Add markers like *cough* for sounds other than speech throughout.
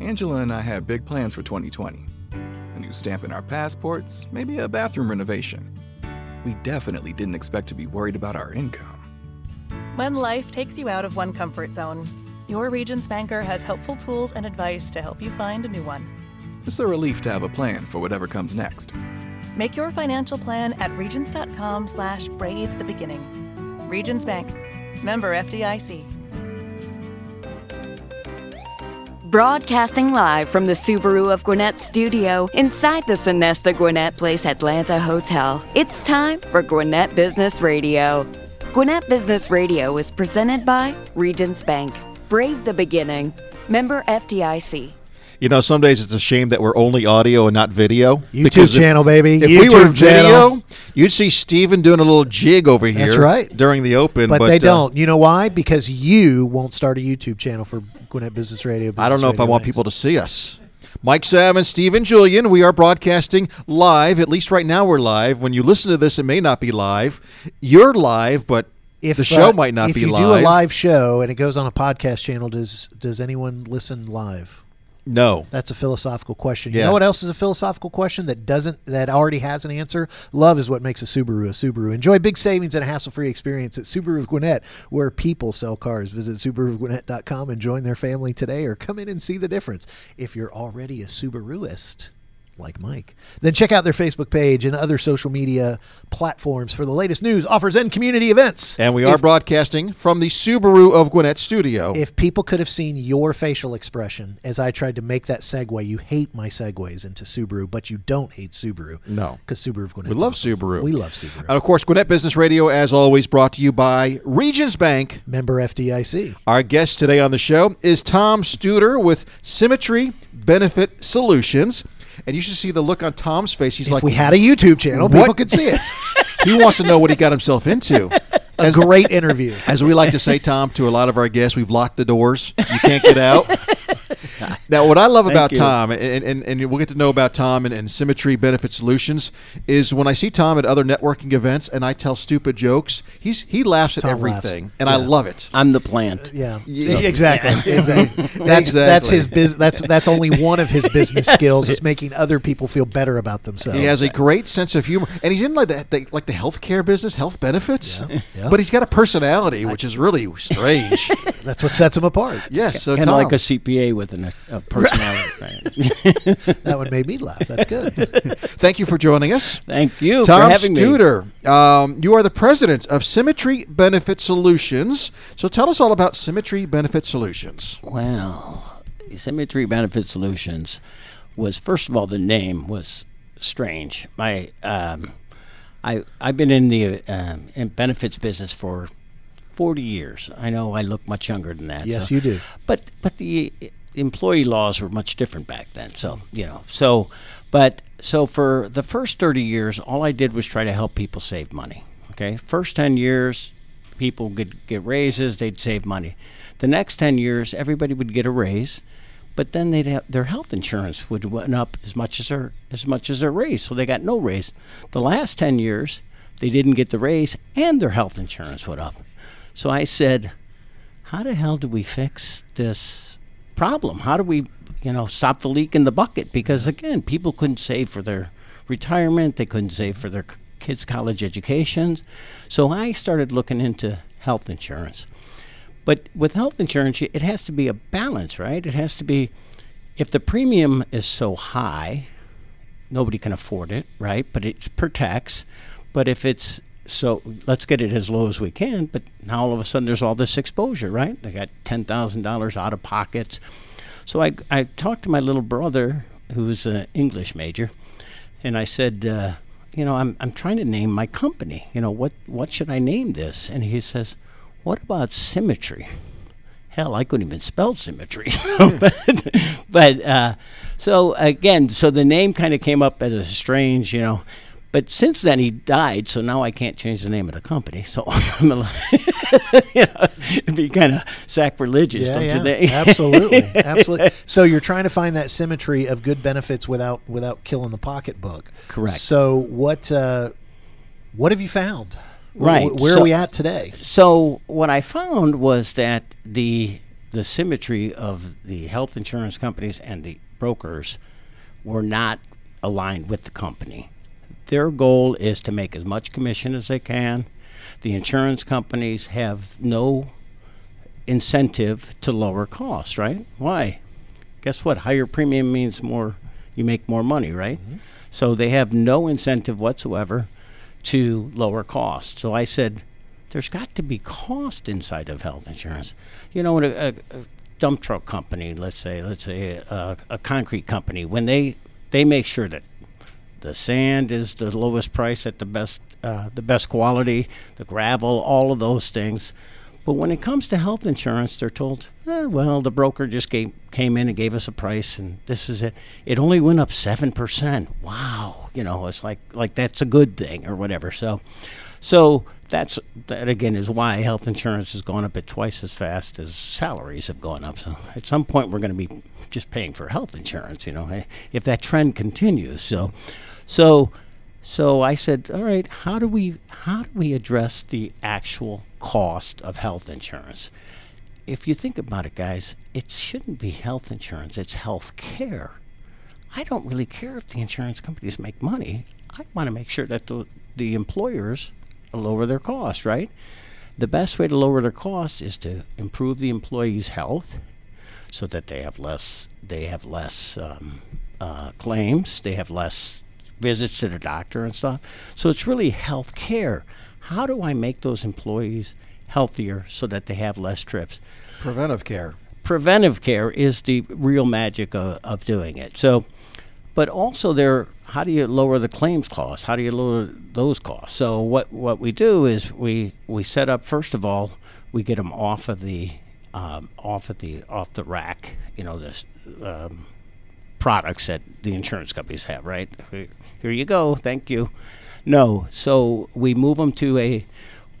Angela and I had big plans for 2020 a new stamp in our passports, maybe a bathroom renovation. We definitely didn't expect to be worried about our income. When life takes you out of one comfort zone, your Regions banker has helpful tools and advice to help you find a new one. It's a relief to have a plan for whatever comes next. Make your financial plan at regions.com slash brave the beginning. Regions Bank. Member FDIC. Broadcasting live from the Subaru of Gwinnett studio inside the Sonesta Gwinnett Place Atlanta Hotel. It's time for Gwinnett Business Radio. Gwinnett Business Radio is presented by Regions Bank. Brave the beginning. Member FDIC. You know, some days it's a shame that we're only audio and not video. YouTube because if- channel, baby. If we were YouTube channel. video, you'd see Steven doing a little jig over here. That's right. During the open, But, but, they uh, don't. You know why? Because you won't start a YouTube channel for Gwinnett Business Radio. I don't Business know if I Radio want people to see us. Mike Sam and Steven Julian, we are broadcasting live. At least right now we're live. When you listen to this, it may not be live. You're live, but If the show uh, might not be live. if you do a live show and it goes on a podcast channel, does does anyone listen live? No. That's a philosophical question. You Yeah. know what else is a philosophical question that doesn't that already has an answer? Love is what makes a Subaru a Subaru. Enjoy big savings and a hassle-free experience at Subaru of Gwinnett, where people sell cars. Visit SubaruofGwinnett.com and join their family today, or come in and see the difference. If you're already a Subaruist, like Mike, then check out their Facebook page and other social media platforms for the latest news, offers, and community events. And we are If- broadcasting from the Subaru of Gwinnett studio. if people could have seen your facial expression as I tried to make that segue, you hate my segues into Subaru, but you don't hate Subaru. No. because Subaru of Gwinnett. we love Subaru. We love Subaru. And of course, Gwinnett Business Radio, as always, brought to you by Regions Bank. Member FDIC. Our guest today on the show is Tom Studer with Symmetry Benefit Solutions. And you should see the look on Tom's face. He's If like, we had a YouTube channel, What? people could see it. *laughs* he wants to know what he got himself into. *laughs* a great interview. As we like to say, Tom, to a lot of our guests, we've locked the doors. You can't get out. *laughs* now, what I love about you. Tom, and, and, and we'll get to know about Tom and, and Symmetry Benefit Solutions, is when I see Tom at other networking events and I tell stupid jokes, he's he laughs at Tom everything, laughs. and I love it. I'm the plant. Uh, yeah, *laughs* Yeah. exactly. That's that's Exactly. his business. That's that's only one of his *laughs* business skills is making other people feel better about themselves. He has a great sense of humor, and he's in like the, the like the healthcare business, health benefits. yeah. But he's got a personality, which is really strange. *laughs* That's what sets him apart. yes, so Kind Tom, of like a CPA with an, a personality. *laughs* right? *laughs* That one made me laugh. That's good. *laughs* thank you for joining us. Thank you Tom for having me. Studer, um, you are the president of Symmetry Benefit Solutions. So tell us all about Symmetry Benefit Solutions. Well, Symmetry Benefit Solutions was first of all the name was strange. My um, I I've been in the um, in benefits business for forty years. I know I look much younger than that. Yes, so- you do. But but the employee laws were much different back then. So you know so but so for the first thirty years, all I did was try to help people save money. Okay, first ten years, people could get raises, they'd save money. The next ten years, everybody would get a raise, but then they'd have their health insurance would went up as much as their as much as their raise, so they got no raise. The last ten years, they didn't get the raise, and their health insurance went up. So I said, how the hell do we fix this problem? How do we, you know, stop the leak in the bucket? Because again, people couldn't save for their retirement, they couldn't save for their kids' college educations. So I started looking into health insurance. But with health insurance, it has to be a balance, right? It has to be, if the premium is so high, nobody can afford it, right? But it protects. But if it's so, let's get it as low as we can. But now all of a sudden there's all this exposure, right? They got ten thousand dollars out of pockets. So I I talked to my little brother, who's an English major, and I said, uh, you know, I'm I'm trying to name my company. You know, what what should I name this? And he says, what about symmetry? Hell, I couldn't even spell symmetry. *laughs* but but uh, so again, so the name kind of came up as a strange, you know. But since then he died, so now I can't change the name of the company. So *laughs* I'm a, *laughs* you know, it'd be kind of sacrilegious, Yeah, don't yeah, you think? *laughs* absolutely, absolutely. So you're trying to find that symmetry of good benefits without without killing the pocketbook. Correct. So what uh, what have you found? Right. wh- Where So- are we at today? So what I found was that the the symmetry of the health insurance companies and the brokers were not aligned with the company. Their goal is to make as much commission as they can. The insurance companies have no incentive to lower costs, right? Why? Guess what? Higher premium means more, you make more money, right? Mm-hmm. So they have no incentive whatsoever to lower costs. So I said, there's got to be cost inside of health insurance. You know, a, a, a dump truck company, let's say, let's say a, a concrete company, when they they make sure that the sand is the lowest price at the best uh, the best quality, the gravel, all of those things. But when it comes to health insurance, they're told, eh, well, the broker just gave, came in and gave us a price, and this is it. It only went up seven percent. Wow, you know, it's like like that's a good thing or whatever. So, so that's that again is why health insurance has gone up at twice as fast as salaries have gone up. So at some point, we're going to be just paying for health insurance. You know, eh, if that trend continues. So, so so I said, all right, how do we how do we address the actual cost of health insurance? If you think about it, guys, it shouldn't be health insurance, it's health care. I don't really care if the insurance companies make money. I want to make sure that the, the employers lower their costs, right? The best way to lower their costs is to improve the employees' health so that they have less they have less um, uh, claims, they have less visits to the doctor and stuff. So it's really health care. How do I make those employees healthier so that they have less trips? Preventive care. Preventive care is the real magic of, of doing it. So, but also there, how do you lower the claims costs? How do you lower those costs? So what what we do is we we set up first of all we get them off of the um, off of the off the rack. You know this. Um, products that the insurance companies have, right? Here you go, thank you. No, so we move them to a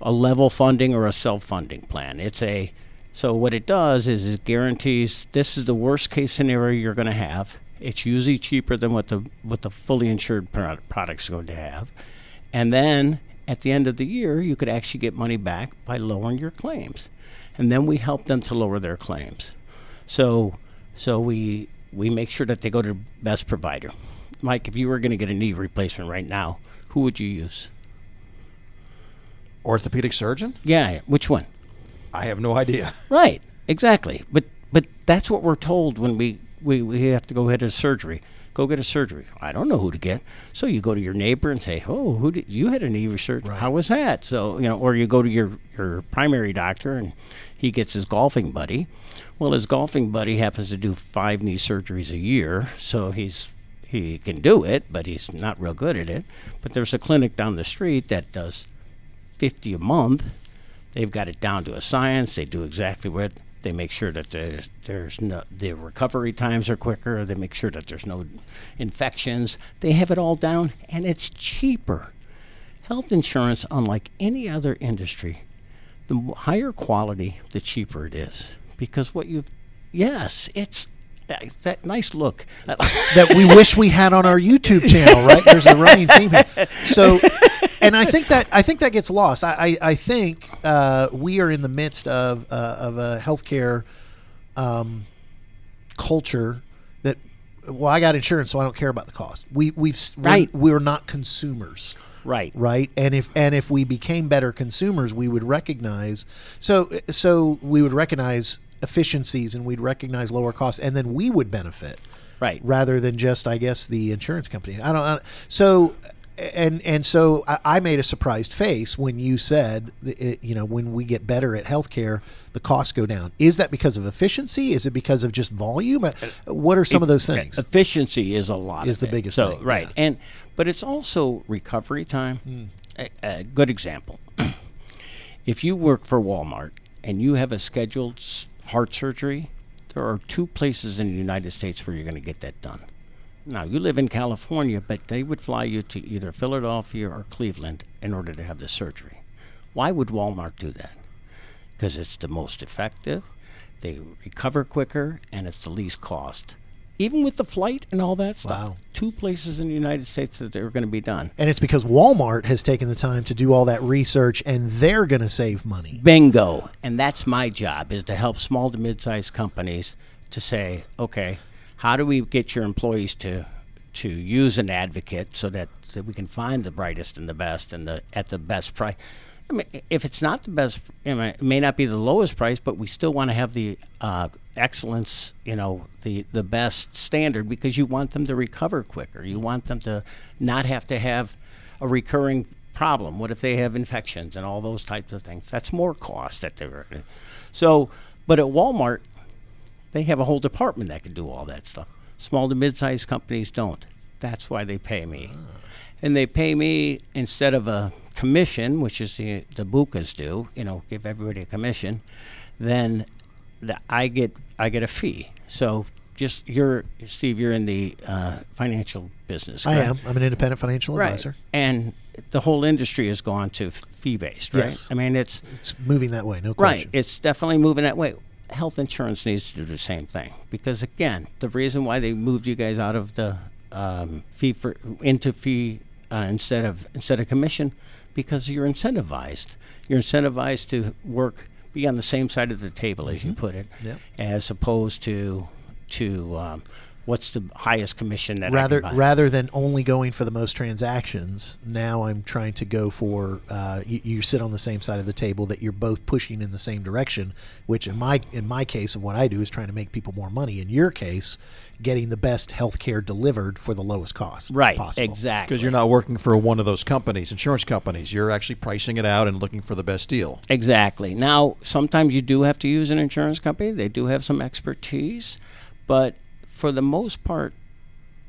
a level funding or a self-funding plan. It's a so what it does is it guarantees this is the worst case scenario you're going to have. It's usually cheaper than what the what the fully insured product product's going to have, and then at the end of the year you could actually get money back by lowering your claims, and then we help them to lower their claims. So so we we make sure that they go to the best provider. Mike, if you were going to get a knee replacement right now, who would you use? Orthopedic surgeon? Yeah, which one? I have no idea. *laughs* Right, exactly. But but that's what we're told when we, we, we have to go get a surgery. Go get a surgery. I don't know who to get. So you go to your neighbor and say, "Oh, who did you had a knee surgery? How was that?" So you know, or you go to your your primary doctor and he gets his golfing buddy. Well, his golfing buddy happens to do five knee surgeries a year, so he's he can do it, but he's not real good at it. But there's a clinic down the street that does 50 a month. They've got it down to a science. They do exactly what they make sure that there's, there's no the recovery times are quicker. They make sure that there's no infections. They have it all down, and it's cheaper. Health insurance, unlike any other industry, the higher quality, the cheaper it is. Because what you've yes, it's that, nice look. *laughs* that we wish we had on our YouTube channel, right? There's a running theme here. So, and I think that I think that gets lost. I I, I think uh, we are in the midst of uh, of a healthcare um, culture that. Well, I got insurance, so I don't care about the cost. We we've s- we're- Right. We're, not consumers right. right and if and if we became better consumers we would recognize so so we would recognize efficiencies and we'd recognize lower costs and then we would benefit Right. rather than just i guess the insurance company i don't I, so and and so I, I made a surprised face when you said you know when we get better at healthcare the costs go down is that because of efficiency is it because of just volume Uh, what are some of those things Efficiency is a lot. Is the it. biggest so, thing, right? yeah. And but it's also recovery time. A, a good example. *clears throat* if you work for Walmart and you have a scheduled heart surgery, there are two places in the United States where you're going to get that done. Now you live in California, but they would fly you to either Philadelphia or Cleveland in order to have the surgery. Why would Walmart do that? Because it's the most effective, they recover quicker, and it's the least cost. Even with the flight and all that stuff. Wow. Two places in the United States that they're going to be done. And it's because Walmart has taken the time to do all that research and they're going to save money. Bingo. And that's my job is to help small to mid-sized companies to say, okay, how do we get your employees to to use an advocate so that, that we can find the brightest and the best and the at the best price. I mean, if it's not the best, you know, it may not be the lowest price, but we still want to have the uh, excellence, you know, the the best standard because you want them to recover quicker. You want them to not have to have a recurring problem. What if they have infections and all those types of things? That's more cost that they're. So, but at Walmart, they have a whole department that can do all that stuff. Small to mid-sized companies don't. That's why they pay me, and they pay me instead of a commission, which is the the bukas do. You know, give everybody a commission. Then the, I get I get a fee. So just you're Steve, you're in the uh, financial business. I am. I'm an independent financial right. advisor. And the whole industry has gone to fee based, right? Yes. I mean, it's It's moving that way, no question. right. It's definitely moving that way. Health insurance needs to do the same thing because again, the reason why they moved you guys out of the um, fee for into fee uh, instead of instead of commission because you're incentivized. You're incentivized to work be on the same side of the table as you put it, Yep. as opposed to to um, what's the highest commission that I rather can buy. rather than only going for the most transactions, now I'm trying to go for uh, you, you sit on the same side of the table that you're both pushing in the same direction. Which in my in my case of what I do is trying to make people more money. In your case, getting the best health care delivered for the lowest cost right possible. exactly Because you're not working for one of those companies, insurance companies. You're actually pricing it out and looking for the best deal. Exactly. Now, sometimes you do have to use an insurance company. They do have some expertise, but for the most part,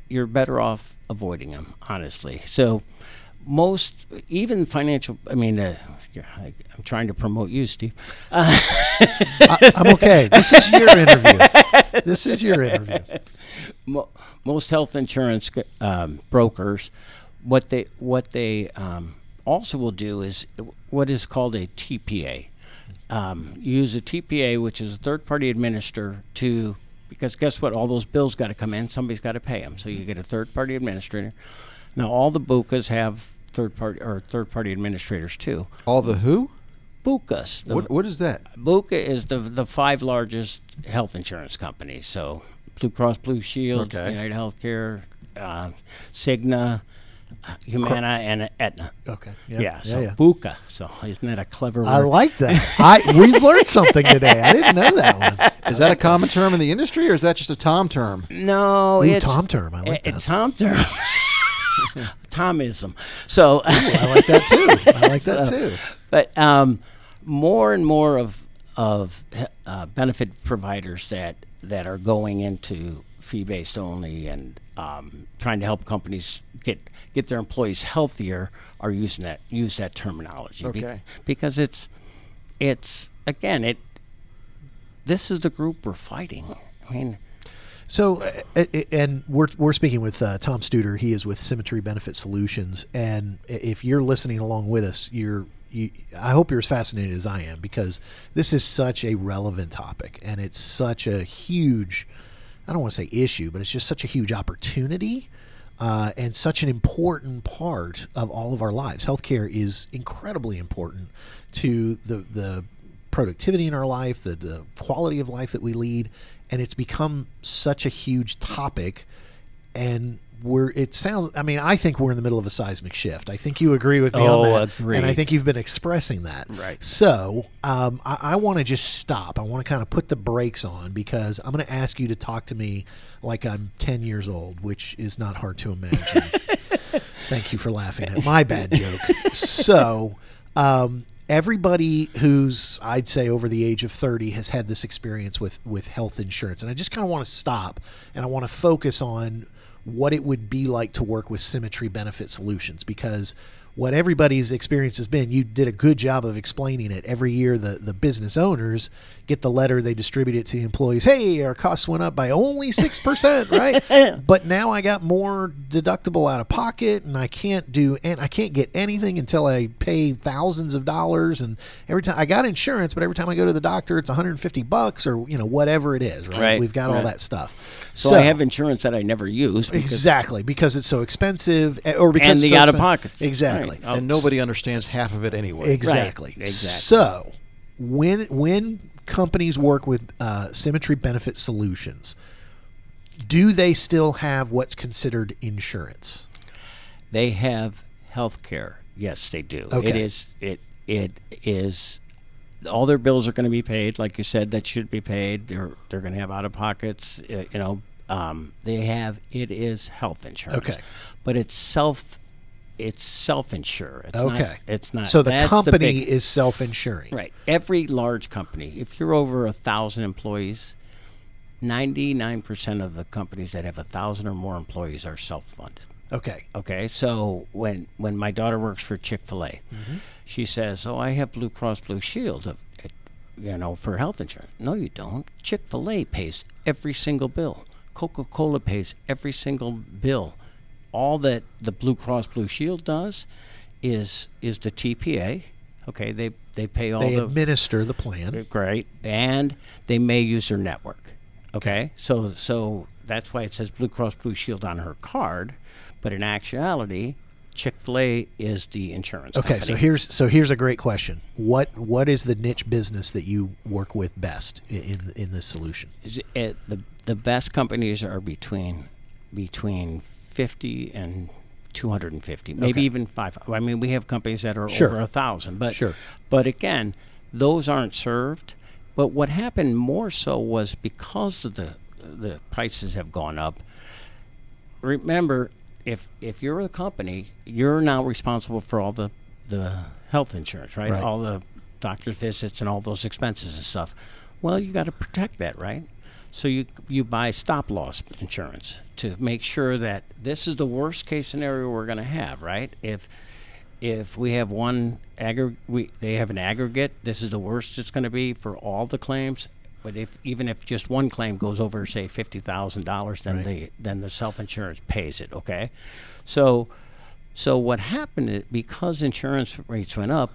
you're better off avoiding them, honestly. So, most, even financial, I mean, uh, yeah, I, I'm trying to promote you, Steve. I, I'm okay. This is your interview. This is your interview. Mo- most health insurance um, brokers, what they what they um, also will do is what is called a TPA. Um, use a TPA, which is a third party administrator, to because guess what? All those bills got to come in. Somebody's got to pay them. So you get a third party administrator. Now all the bukas have third party or third party administrators too. All the who? Bukas. The, What, what is that? Buka is the the five largest health insurance companies. So Blue Cross Blue Shield, Okay. United Healthcare, uh, Cigna, Humana, and Aetna. Okay. Yeah, so yeah. Buka. So isn't that a clever word? I like that. *laughs* I we've learned something today. I didn't know that one. Is that a common term in the industry, or is that just a Tom term? no, Ooh, it's Tom term. I like a- a that. Tom term. *laughs* Tomism. So I like that too. I like that *laughs* So- too. But um, more and more of of uh, benefit providers that that are going into fee based only and um, trying to help companies get get their employees healthier are using that use that terminology Be- Okay. because it's it's again it this is the group we're fighting. I mean, So, uh, uh, and we're we're speaking with uh, Tom Studer. He is with Symmetry Benefit Solutions, and if you're listening along with us, you're. You, I hope you're as fascinated as I am because this is such a relevant topic, and it's such a huge. I don't want to say issue, but it's just such a huge opportunity. Uh, and such an important part of all of our lives. Healthcare is incredibly important to the the productivity in our life, the, the quality of life that we lead, and it's become such a huge topic. And we're it sounds. I mean, I think we're in the middle of a seismic shift. I think you agree with me Oh, on that, agreed. and I think you've been expressing that. Right. So um, I, I want to just stop. I want to kind of put the brakes on because I'm going to ask you to talk to me like I'm 10 years old, which is not hard to imagine. *laughs* Thank you for laughing at my bad joke. So, um, everybody who's I'd say over the age of 30 has had this experience with with health insurance, and I just kind of want to stop and I want to focus on what it would be like to work with Symmetry Benefit Solutions because what everybody's experience has been, you did a good job of explaining it. Every year, the, the business owners get the letter, they distribute it to the employees. Hey, our costs went up by only 6%, right? *laughs* but now I got more deductible out of pocket and I can't do, and I can't get anything until I pay thousands of dollars. And every time I got insurance, but every time I go to the doctor, it's 150 bucks or, you know, whatever it is, right? Right, We've got all that stuff. So, I have insurance that I never use. because- Exactly, because it's so expensive, eh, or because And it's the so out-of-pockets. Exactly, Right. And nobody understands half of it anyway. exactly. exactly. So, when when companies work with uh, Symmetry Benefit Solutions, do they still have what's considered insurance? They have health care. Yes, they do. Okay. It is it it is all their bills are going to be paid like you said that should be paid. They're they're going to have out of pockets, uh, you know, um, they have it is health insurance. Okay. But it's self it's self insure. It's Okay, Not, it's not So the company big- is self-insuring. Right. Every large company, if you're over a thousand employees, ninety-nine percent of the companies that have a thousand or more employees are self-funded. Okay. Okay, so when when my daughter works for Chick Fil A, Mm-hmm. she says, "Oh, I have Blue Cross Blue Shield, of, you know, for health insurance." No, you don't. Chick Fil A pays every single bill. Coca Cola pays every single bill. All that the Blue Cross Blue Shield does is is the TPA. Okay, they they pay all They the administer the plan. Uh, great, and they may use their network. Okay, so so that's why it says Blue Cross Blue Shield on her card, but in actuality, Chick Fil A is the insurance. Okay, so here's so here's a great question. What what is the niche business that you work with best in in this solution? Is it- it- the the best companies are between between fifty and. 250 maybe Okay. even five i mean we have companies that are Sure. over a thousand but Sure. but again those aren't served but what happened more so was because of the the prices have gone up remember if if you're a company you're now responsible for all the the health insurance right, Right. all the doctor's visits and all those expenses and stuff well you got to protect that right so you you buy stop loss insurance to make sure that this is the worst case scenario we're going to have right if if we have one aggregate, we, they have an aggregate. This is the worst it's going to be for all the claims. But if even if just one claim goes over, say fifty thousand dollars, then the then the self insurance pays it. Okay, so so what happened is because insurance rates went up,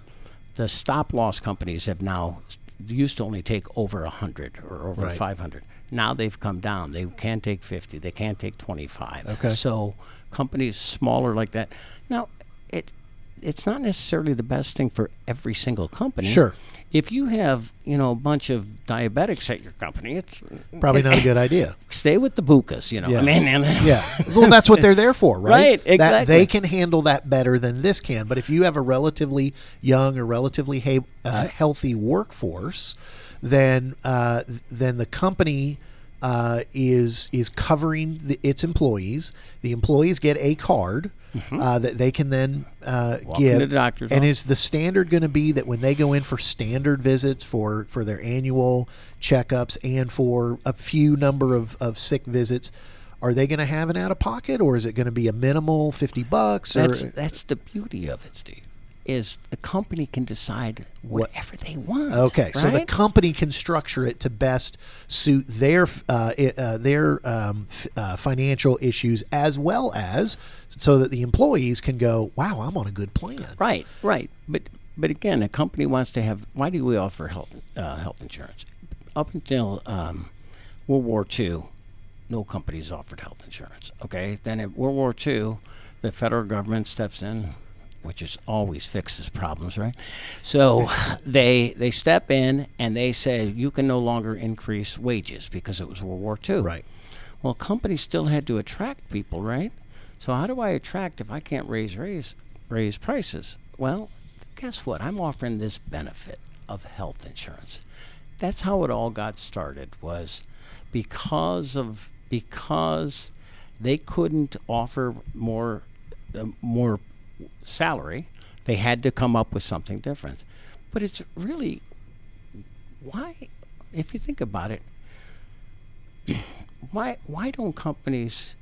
the stop loss companies have now used to only take over a hundred or over Right. five hundred. Now they've come down. They can't take fifty. They can't take twenty five. Okay. So companies smaller like that. Now it it's not necessarily the best thing for every single company. Sure. If you have, you know, a bunch of diabetics at your company, it's Probably not a good idea. *laughs* stay with the bukas, you know. Yeah. I mean, Yeah. Well, that's what they're there for, right? Right, That exactly. they can handle that better than this can. But if you have a relatively young or relatively he- uh, healthy workforce, then uh, then the company uh, is is covering the, its employees. The employees get a card. Uh, that they can then uh, Mm-hmm. Give, the doctor's and office. is the standard going to be that when they go in for standard visits for for their annual checkups and for a few number of, of sick visits, are they going to have an out of pocket or is it going to be a minimal fifty bucks? Or that's that's the beauty of it, Steve. Is the company can decide whatever they want. okay, so the company can structure it to best suit their uh, uh, their um, f- uh, financial issues as well as so that the employees can go, wow, I'm on a good plan. Right, right. But but again, a company wants to have. Why do we offer health uh, health insurance? Up until um, World War II, no companies offered health insurance. Okay, then in World War II, the federal government steps in, which is always fixes problems, right? So *laughs* they they step in and they say you can no longer increase wages because it was World War II. Right. Well, companies still had to attract people, right? So how do I attract if I can't raise raise raise prices? Well, guess what? I'm offering this benefit of health insurance. That's how it all got started was because of because they couldn't offer more uh, more salary, they had to come up with something different. But it's really why if you think about it *clears throat* why why don't companies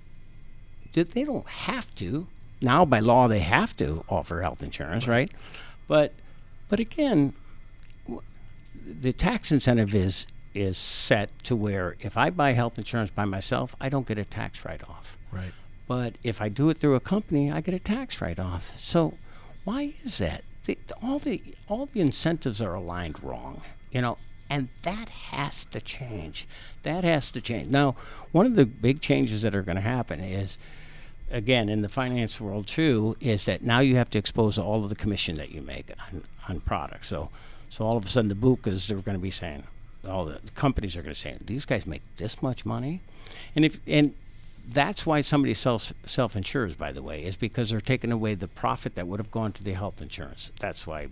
did they don't have to now by law they have to offer health insurance, right? But but again, the tax incentive is is set to where if I buy health insurance by myself, I don't get a tax write off. Right. But if I do it through a company, I get a tax write off. So why is that? The, all the all the incentives are aligned wrong, you know, and that has to change. That has to change. Now, one of the big changes that are going to happen is again in the finance world too is that now you have to expose all of the commission that you make on, on products. So so all of a sudden the bukas they're going to be saying all the, the companies are going to say these guys make this much money, and if and that's why somebody self self insures by the way is because they're taking away the profit that would have gone to the health insurance. That's why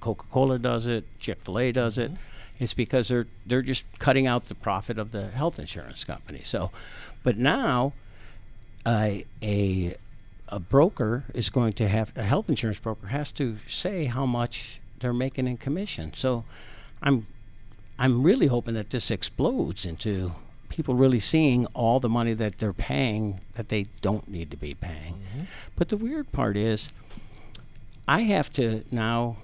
Coca Cola does it, Chick Fil A does it. Mm-hmm. It's because they're they're just cutting out the profit of the health insurance company. So, but now a a a broker is going to have a health insurance broker has to say how much they're making in commission. So I'm I'm really hoping that this explodes into people really seeing all the money that they're paying that they don't need to be paying. But the weird part is I have to now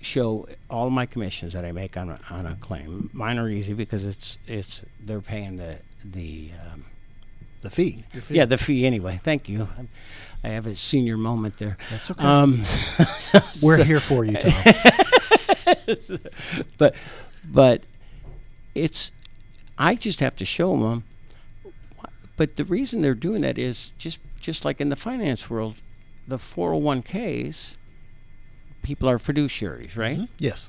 show all my commissions that I make on a, on a claim. Mine are easy because it's it's they're paying the the um, The fee. yeah, the fee anyway. Thank you. I'm, I have a senior moment there. That's okay. Um, *laughs* We're here for you, Tom. *laughs* but but it's I just have to show them. But the reason they're doing that is just just like in the finance world, the 401ks, people are fiduciaries, right? Mm-hmm. yes.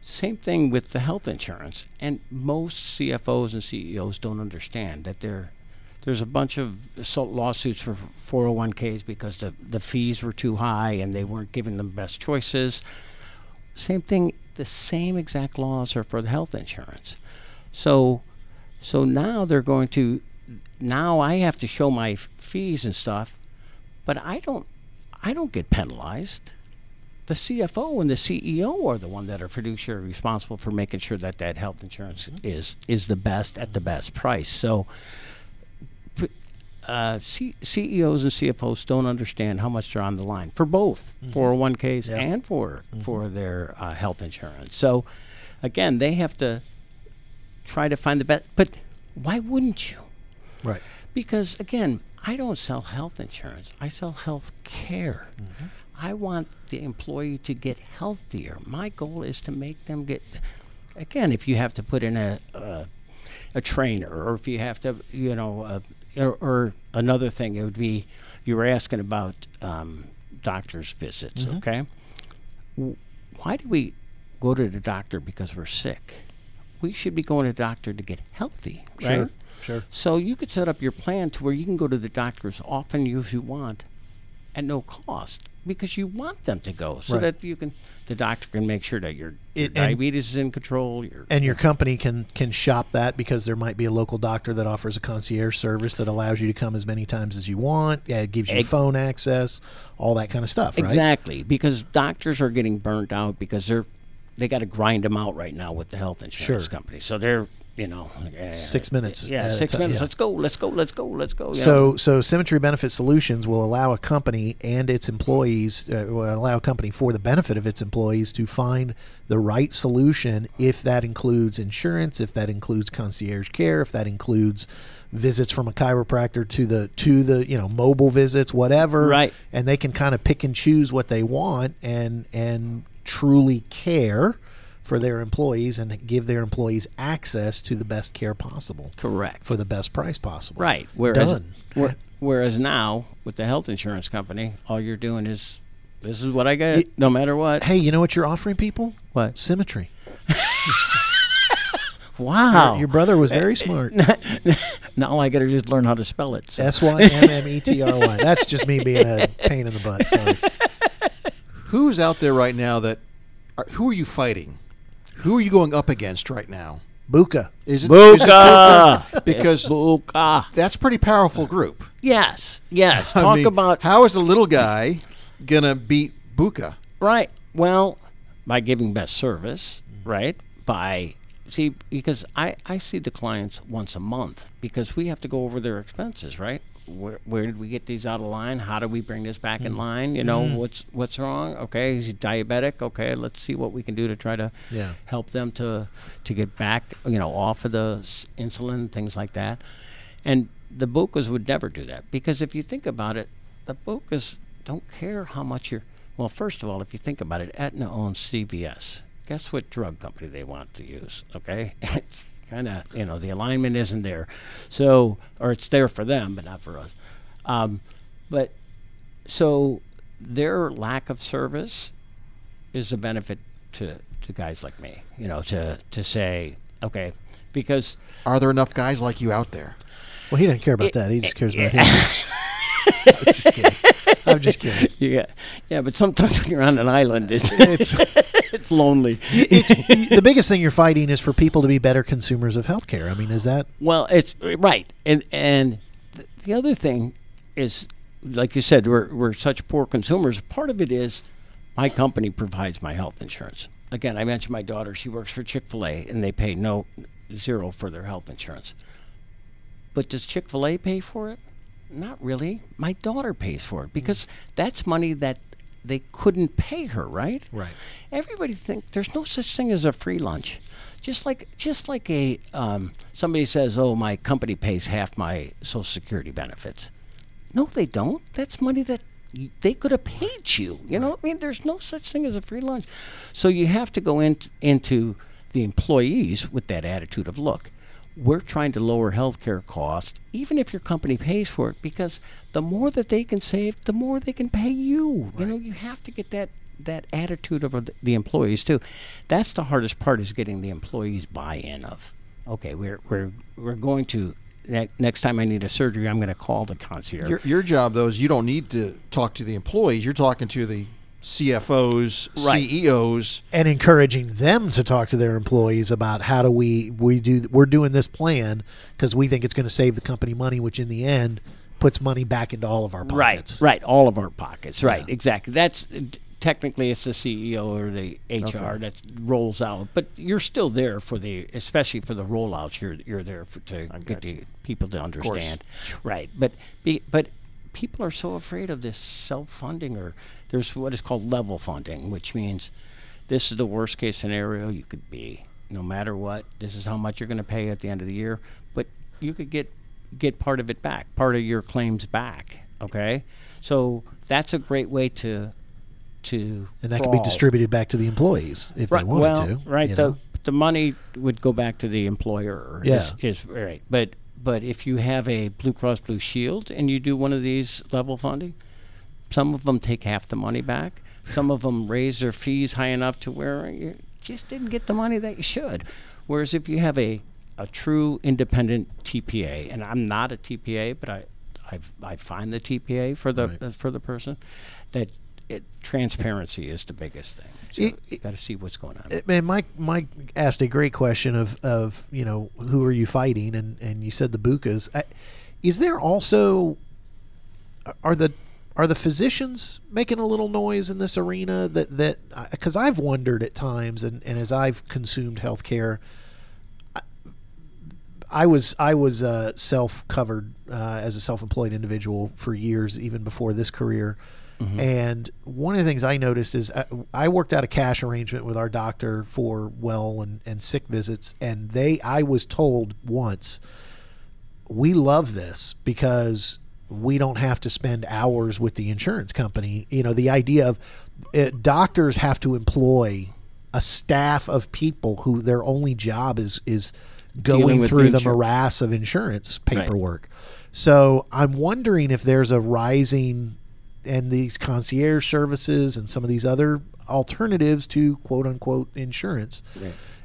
Same thing with the health insurance. And most CFOs and CEOs don't understand that there there's a bunch of lawsuits for 401ks because the, the fees were too high and they weren't giving them best choices. Same thing, the same exact laws are for the health insurance. So so now they're going to now I have to show my f- fees and stuff, but I don't I don't get penalized the CFO and the CEO are the one that are fiduciary responsible for making sure that that health insurance is is the best at the best price. So, uh, C- CEOs and CFOs don't understand how much they're on the line for both 401ks Yeah. and for for their uh, health insurance. So, again, they have to try to find the best. But why wouldn't you? Right. Because again, I don't sell health insurance. I sell health care. Mm-hmm. I want the employee to get healthier. My goal is to make them get. Again, if you have to put in a a, a trainer, or if you have to, you know, uh, or, or another thing, it would be you were asking about um, doctor's visits. Mm-hmm. Okay, W- why do we go to the doctor because we're sick? We should be going to the doctor to get healthy, right? Sure. Sure. So you could set up your plan to where you can go to the doctor as often as you want at no cost because you want them to go so Right. that you can the doctor can make sure that your, your It- diabetes is in control your And your company can can shop that because there might be a local doctor that offers a concierge service that allows you to come as many times as you want. Yeah, it gives you Ex- phone access, all that kind of stuff, right? exactly because doctors are getting burnt out because they're they got to grind them out right now with the health insurance Sure. company so they're you know uh, Six minutes yeah six minutes yeah. let's go let's go let's go let's go So, know. so Symmetry Benefit Solutions will allow a company and its employees, uh, will allow a company for the benefit of its employees to find the right solution if that includes insurance, if that includes concierge care, if that includes visits from a chiropractor to the to the you know mobile visits, whatever. Right. And they can kind of pick and choose what they want and and truly care for their employees and give their employees access to the best care possible correct for the best price possible. Right. Whereas, Done. where- whereas now with the health insurance company, all you're doing is this is what I get, It- no matter what. Hey, you know what you're offering people? What? Symmetry. *laughs* Wow. Your brother was very eh, eh, smart. *laughs* now all I got to just learn how to spell it. S Y M M E T R Y. That's just me being a pain in the butt. Sorry. Who's out there right now that? Are, who are you fighting? Who are you going up against right now? Buka. Is it Buka. Buka? *laughs* because Buka. that's a pretty powerful group. Yes. Yes. *laughs* I Talk mean, about how is a little guy gonna beat Buka? right. Well, by giving best service, right? By see because I I see the clients once a month because we have to go over their expenses, right? Where, where did we get these out of line? How do we bring this back in mm. line? You know, mm. what's what's wrong? Okay, is he diabetic? Okay, let's see what we can do to try to Yeah. help them to to get back, you know, off of the s- insulin, things like that. And the Bucas would never do that because if you think about it, the Bucas don't care how much you're. Well, first of all, if you think about it, Aetna owns CVS. Guess what drug company they want to use? Okay, *laughs* kind of you know the alignment isn't there, so or it's there for them but not for us. Um, but so their lack of service is a benefit to to guys like me. You know, to to say okay, because Are there enough guys like you out there? Well, he doesn't care about that. He just cares about him. *laughs* I'm just kidding. I'm just kidding. *laughs* yeah, yeah. But sometimes when you're on an island, it's *laughs* it's, *laughs* it's lonely. It's the biggest thing you're fighting is for people to be better consumers of healthcare. I mean, is that Well, it's right, and and the other thing is, like you said, we're we're such poor consumers. Part of it is, my company provides my health insurance. Again, I mentioned my daughter; she works for Chick Fil A, and they pay no zero for their health insurance. But does Chick Fil A pay for it? Not really. My daughter pays for it because that's money that they couldn't pay her, right? Right. Everybody think there's no such thing as a free lunch. Just like just like a um, somebody says, "Oh, my company pays half my Social Security benefits." No, they don't. That's money that they could have paid you. You know, I mean, there's no such thing as a free lunch. So you have to go in, into the employees with that attitude of, look, we're trying to lower healthcare costs, even if your company pays for it, because the more that they can save, the more they can pay you. You know, you have to get that that attitude of the, the employees too. That's the hardest part is getting the employees buy-in of, okay, we're we're we're going to. Next time I need a surgery, I'm going to call the concierge. Your, your job, though, is you don't need to talk to the employees. You're talking to the CFOs, Right. CEOs. and encouraging them to talk to their employees about how do we we do we're doing this plan because we think it's going to save the company money, which in the end puts money back into all of our pockets. Right, right. All of our pockets. Right, exactly. That's technically it's the CEO or the HR that rolls out, but you're still there for the, especially for the rollouts. You're you're there for, to get the people to understand. Right, but be, but people are so afraid of this self-funding or there's what is called level funding, which means this is the worst case scenario you could be. No matter what, this is how much you're going to pay at the end of the year, but you could get get part of it back, part of your claims back. Okay, so that's a great way to to And that can be distributed back to the employees if Right. they wanted well, to. right. The know? the money would go back to the employer. Yeah. Is, is right. But but if you have a Blue Cross Blue Shield and you do one of these level funding, some of them take half the money back. Some of them raise their fees high enough to where you just didn't get the money that you should. Whereas if you have a a true independent TPA, and I'm not a TPA, but I I've, I find the TPA for the uh, for the person that it, transparency is the biggest thing. So It- you got to see what's going on. Uh, Man, Mike Mike asked a great question of, of you know who are you fighting and, and you said the Bukas. I, is there also are the are the physicians making a little noise in this arena that that because I've wondered at times and, and as I've consumed healthcare, I, I was I was uh, self covered uh, as a self employed individual for years even before this career. And one of the things I noticed is I, I worked out a cash arrangement with our doctor for well and, and sick visits, and they I was told once we love this because we don't have to spend hours with the insurance company. You know, the idea of uh, doctors have to employ a staff of people who their only job is is going through the the morass of insurance paperwork. So I'm wondering if there's a rising and these concierge services and some of these other alternatives to quote unquote insurance.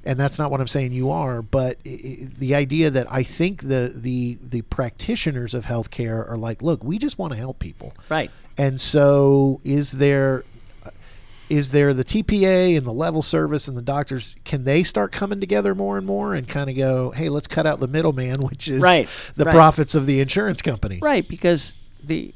And that's not what I'm saying you are, but the idea that I think the the the practitioners of healthcare are like, look, we just want to help people. Right. And so is there is there the TPA and the level service and the doctors can they start coming together more and more and kind of go, "Hey, let's cut out the middleman, *laughs* which is Right, the right. profits of the insurance company." Right, because the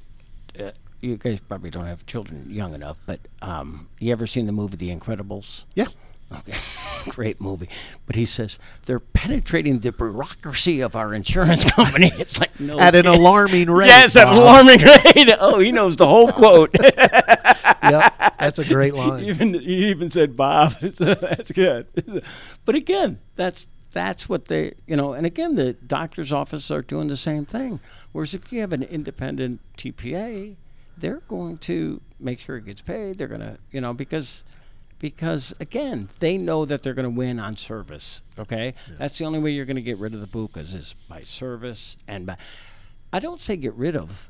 you guys probably don't have children young enough, but um, you ever seen the movie The Incredibles? Yeah. Okay, *laughs* great movie. But he says they're penetrating the bureaucracy of our insurance *laughs* company. It's like no At an alarming rate. Yes, at an alarming *laughs* rate. Oh, he knows the whole quote. Yep, that's a great line. even he even said Bob. that's good. But again, that's that's what they you know. And again, the doctor's office are doing the same thing. Whereas if you have an independent TPA, they're going to make sure it gets paid. They're going to you know because because again they know that they're going to win on service. Okay, that's the only way you're going to get rid of the bukas is by service and by. I don't say get rid of.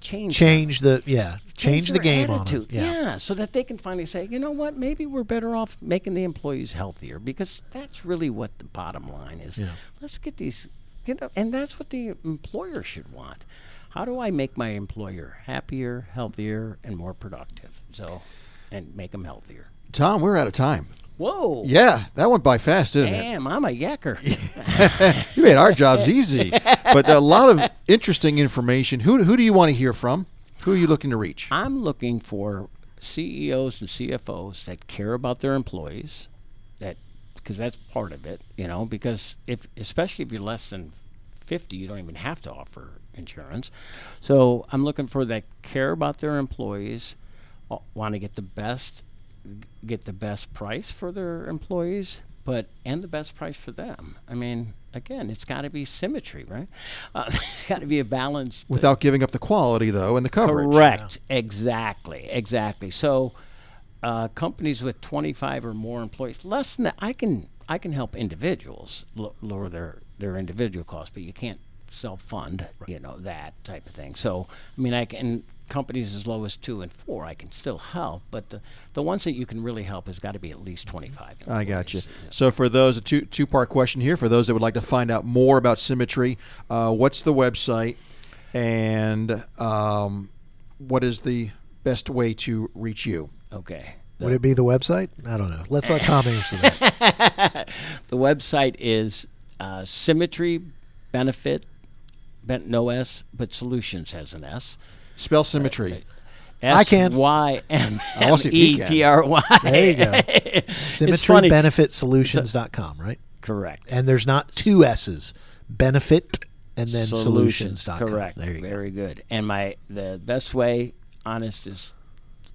Change them Change the yeah, change, the game attitude. on it. Yeah. so that they can finally say, you know what, maybe we're better off making the employees healthier because that's really what the bottom line is. Yeah. Let's get these, you know, and that's what the employer should want. How do I make my employer happier, healthier, and more productive? So, and make them healthier. Tom, we're out of time. Whoa. Yeah, that went by fast, didn't it? Damn, I'm a yacker. *laughs* You made our jobs easy, but a lot of interesting information. Who who do you want to hear from? Who are you looking to reach? I'm looking for CEOs and CFOs that care about their employees, that because that's part of it, you know. Because if, especially if you're less than 50, you don't even have to offer insurance. So I'm looking for that care about their employees, want to get the best, get the best price for their employees, but and the best price for them. I mean, again, it's got to be symmetry, right? Uh, *laughs* it's got to be a balance. Without giving up the quality though and the coverage. Correct. Exactly. Exactly. So, uh, companies with 25 or more employees, less than that, I can I can help individuals lo- lower their their individual costs, but you can't self fund, you know, that type of thing. So, I mean, I can companies as low as two and four, I can still help, but the the ones that you can really help has got to be at least 25. I got you. employees. So for those a two two part question here for those that would like to find out more about Symmetry, uh, what's the website, and um, what is the best way to reach you? Okay. Would it be the website? I don't know. Let's let Tom answer that. *laughs* The website is uh, Symmetry Benefit, ben, no S, but Solutions has an S. Spell Symmetry. I can. S Y M I wanna see if he E can. T R Y. There you go. *laughs* It's funny. SymmetryBenefitSolutions.com, right? Correct. And there's not two S's. Benefit and then Solutions. solutions.com. Correct. There you go. Very good. And my the best way, honest, is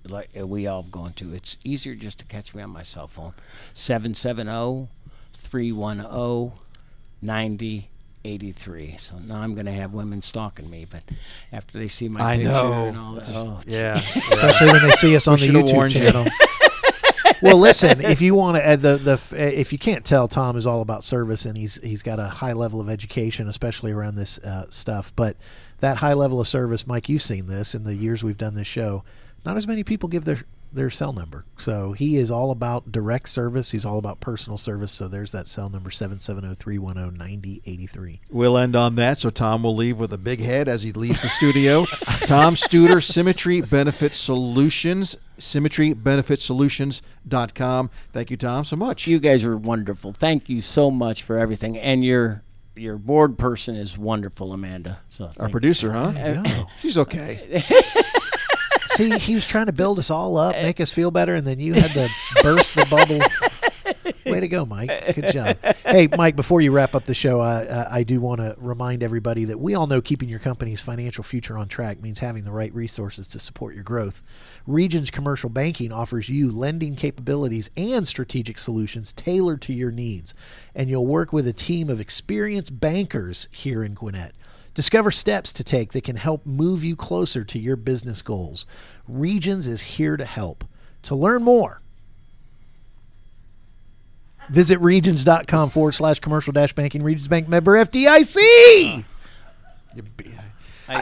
like uh, we all have gone to. It's easier just to catch me on my cell phone. 770-310-9083. So now I'm going to have women stalking me, but after they see my I picture know. and all that, oh, Yeah. *laughs* Especially when they see us on the YouTube channel. *laughs* well, listen. If you want to, uh, the the uh, if you can't tell, Tom is all about service, and he's he's got a high level of education, especially around this uh, stuff. But that high level of service, Mike, you've seen this in the years we've done this show. Not as many people give their their cell number. So he is all about direct service. He's all about personal service. So there's that cell number seven seven zero three one zero ninety eighty three. We'll end on that. So Tom will leave with a big head as he leaves the studio. *laughs* Tom Studer, Symmetry Benefit Solutions, symmetrybenefitsolutions.com. Thank you, Tom, so much. You guys are wonderful. Thank you so much for everything. And your your board person is wonderful, Amanda. So Our thank- producer, huh? No. She's okay. *laughs* See, he was trying to build us all up, make us feel better, and then you had to *laughs* burst the bubble. Way to go, Mike. Good job. Hey, Mike, before you wrap up the show, I, I, I do want to remind everybody that we all know keeping your company's financial future on track means having the right resources to support your growth. Regions Commercial Banking offers you lending capabilities and strategic solutions tailored to your needs, and you'll work with a team of experienced bankers here in Gwinnett. Discover steps to take that can help move you closer to your business goals. Regions is here to help. To learn more, visit regions.com forward slash commercial dash banking. Regions Bank member FDIC. Uh,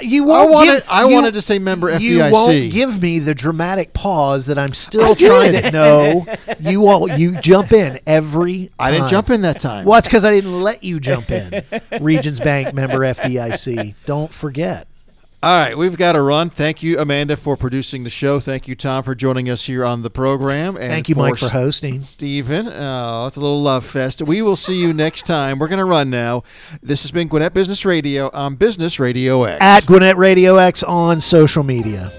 you I won't wanted- give- I you- wanted to say member FDIC. You won't give me the dramatic pause that I'm still trying to know. You won't. You jump in every. I didn't jump in that time. Well, it's because I didn't let you jump in. Regions Bank member FDIC. Don't forget. All right, we've got to run. Thank you, Amanda, for producing the show. Thank you, Tom, for joining us here on the program. And Thank you, Mike, for hosting. Stephen. Oh, it's a little love fest. We will see you next time. We're going to run now. This has been Gwinnett Business Radio on Business Radio X. At Gwinnett Radio X on social media.